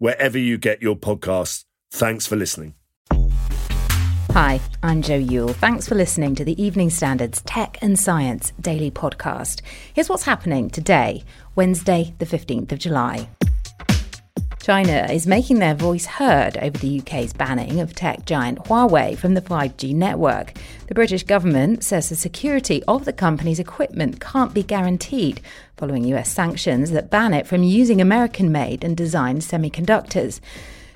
wherever you get your podcasts. Thanks for listening. Hi, I'm Joe Yule. Thanks for listening to the Evening Standards Tech and Science Daily Podcast. Here's what's happening today, Wednesday, the 15th of July. China is making their voice heard over the UK's banning of tech giant Huawei from the 5G network. The British government says the security of the company's equipment can't be guaranteed following US sanctions that ban it from using American made and designed semiconductors.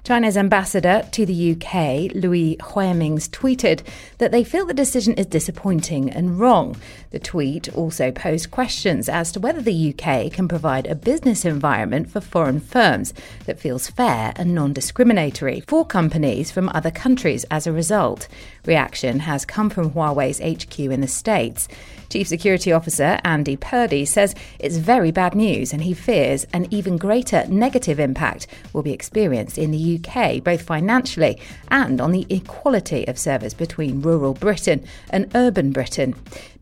China's ambassador to the UK, Liu Xiaoming, tweeted that they feel the decision is disappointing and wrong. The tweet also posed questions as to whether the UK can provide a business environment for foreign firms that feels fair and non discriminatory for companies from other countries as a result. Reaction has come from Huawei's HQ in the States. Chief Security Officer Andy Purdy says it's very bad news and he fears an even greater negative impact will be experienced in the UK, both financially and on the equality of service between rural Britain and urban Britain.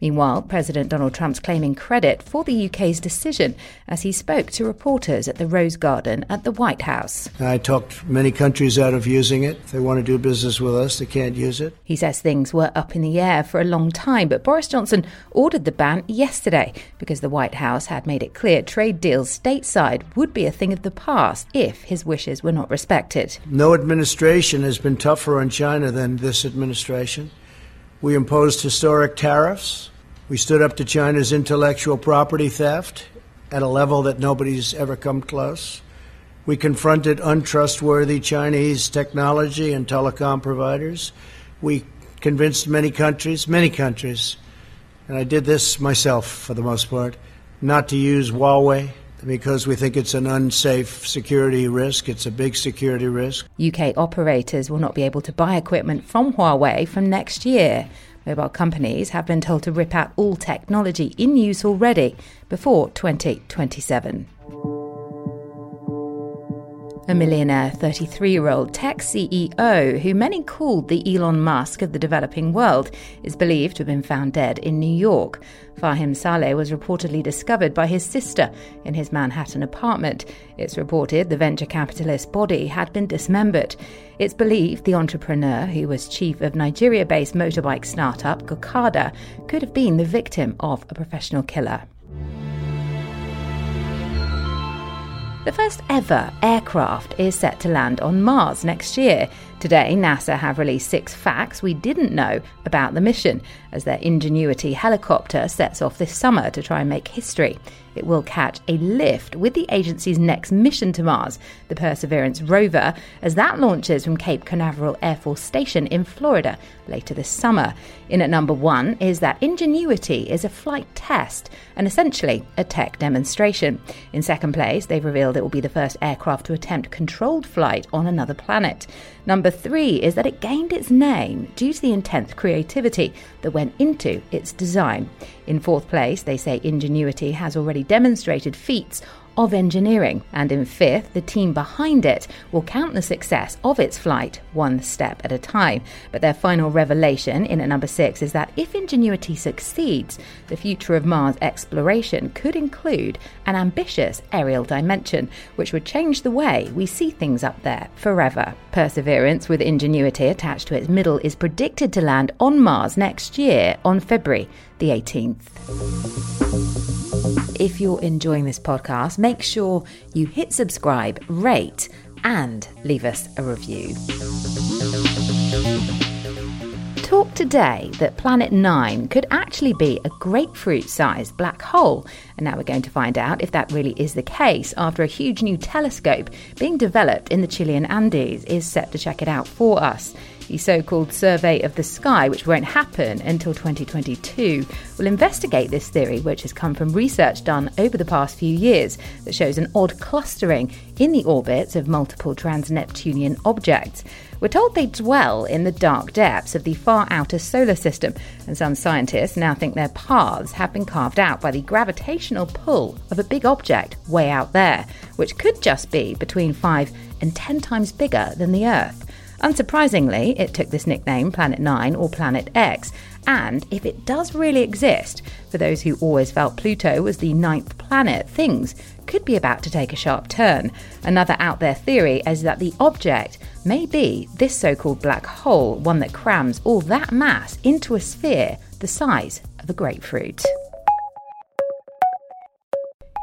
Meanwhile, President Donald Trump's claiming credit for the UK's decision as he spoke to reporters at the Rose Garden at the White House. I talked many countries out of using it. If they want to do business with us, they can't use it. He says things were up in the air for a long time, but Boris Johnson ordered the ban yesterday because the White House had made it clear trade deals stateside would be a thing of the past if his wishes were not respected. No administration has been tougher on China than this administration. We imposed historic tariffs. We stood up to China's intellectual property theft at a level that nobody's ever come close. We confronted untrustworthy Chinese technology and telecom providers. We convinced many countries, many countries, and I did this myself for the most part, not to use Huawei because we think it's an unsafe security risk. It's a big security risk. UK operators will not be able to buy equipment from Huawei from next year. Mobile companies have been told to rip out all technology in use already before 2027. A millionaire 33 year old tech CEO, who many called the Elon Musk of the developing world, is believed to have been found dead in New York. Fahim Saleh was reportedly discovered by his sister in his Manhattan apartment. It's reported the venture capitalist's body had been dismembered. It's believed the entrepreneur, who was chief of Nigeria based motorbike startup Gokada, could have been the victim of a professional killer. The first ever aircraft is set to land on Mars next year. Today, NASA have released six facts we didn't know about the mission as their Ingenuity helicopter sets off this summer to try and make history. It will catch a lift with the agency's next mission to Mars, the Perseverance rover, as that launches from Cape Canaveral Air Force Station in Florida later this summer. In at number one is that Ingenuity is a flight test and essentially a tech demonstration. In second place, they've revealed it will be the first aircraft to attempt controlled flight on another planet. Number three is that it gained its name due to the intense creativity that went into its design. In fourth place, they say Ingenuity has already demonstrated feats of engineering. And in fifth, the team behind it will count the success of its flight one step at a time. But their final revelation in at number six is that if Ingenuity succeeds, the future of Mars exploration could include an ambitious aerial dimension, which would change the way we see things up there forever. Perseverance, with Ingenuity attached to its middle, is predicted to land on Mars next year on February the 18th. If you're enjoying this podcast, make sure you hit subscribe, rate, and leave us a review. Talk today that Planet 9 could actually be a grapefruit sized black hole, and now we're going to find out if that really is the case after a huge new telescope being developed in the Chilean Andes is set to check it out for us. The so called Survey of the Sky, which won't happen until 2022, will investigate this theory, which has come from research done over the past few years that shows an odd clustering in the orbits of multiple trans Neptunian objects. We're told they dwell in the dark depths of the far outer solar system, and some scientists now think their paths have been carved out by the gravitational pull of a big object way out there, which could just be between 5 and 10 times bigger than the Earth. Unsurprisingly, it took this nickname Planet 9 or Planet X, and if it does really exist, for those who always felt Pluto was the ninth planet, things could be about to take a sharp turn. Another out there theory is that the object may be this so called black hole, one that crams all that mass into a sphere the size of a grapefruit.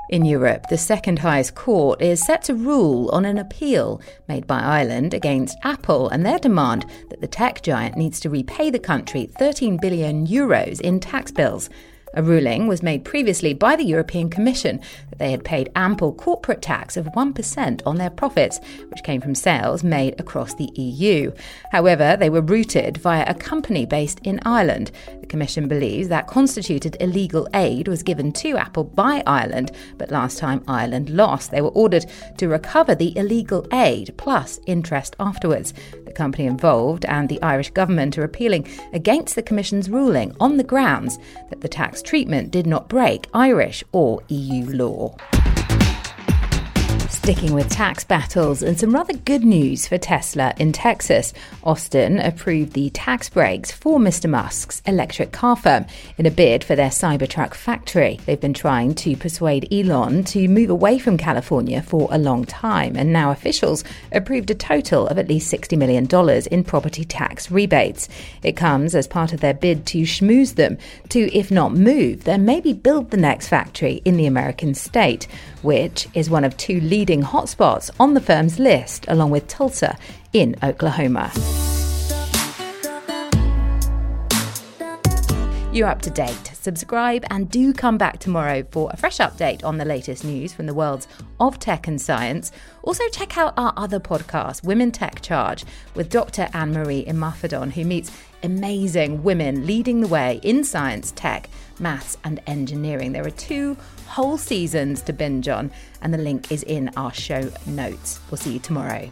In Europe, the second highest court is set to rule on an appeal made by Ireland against Apple and their demand that the tech giant needs to repay the country 13 billion euros in tax bills. A ruling was made previously by the European Commission that they had paid ample corporate tax of 1% on their profits, which came from sales made across the EU. However, they were routed via a company based in Ireland. Commission believes that constituted illegal aid was given to Apple by Ireland, but last time Ireland lost, they were ordered to recover the illegal aid plus interest afterwards. The company involved and the Irish government are appealing against the Commission's ruling on the grounds that the tax treatment did not break Irish or EU law. Sticking with tax battles and some rather good news for Tesla in Texas. Austin approved the tax breaks for Mr. Musk's electric car firm in a bid for their Cybertruck factory. They've been trying to persuade Elon to move away from California for a long time, and now officials approved a total of at least $60 million in property tax rebates. It comes as part of their bid to schmooze them to, if not move, then maybe build the next factory in the American state, which is one of two leading hotspots on the firm's list, along with Tulsa in Oklahoma. You're up to date. Subscribe and do come back tomorrow for a fresh update on the latest news from the worlds of tech and science. Also, check out our other podcast, Women Tech Charge, with Dr. Anne Marie Imafidon, who meets amazing women leading the way in science, tech, maths, and engineering. There are two whole seasons to binge on, and the link is in our show notes. We'll see you tomorrow.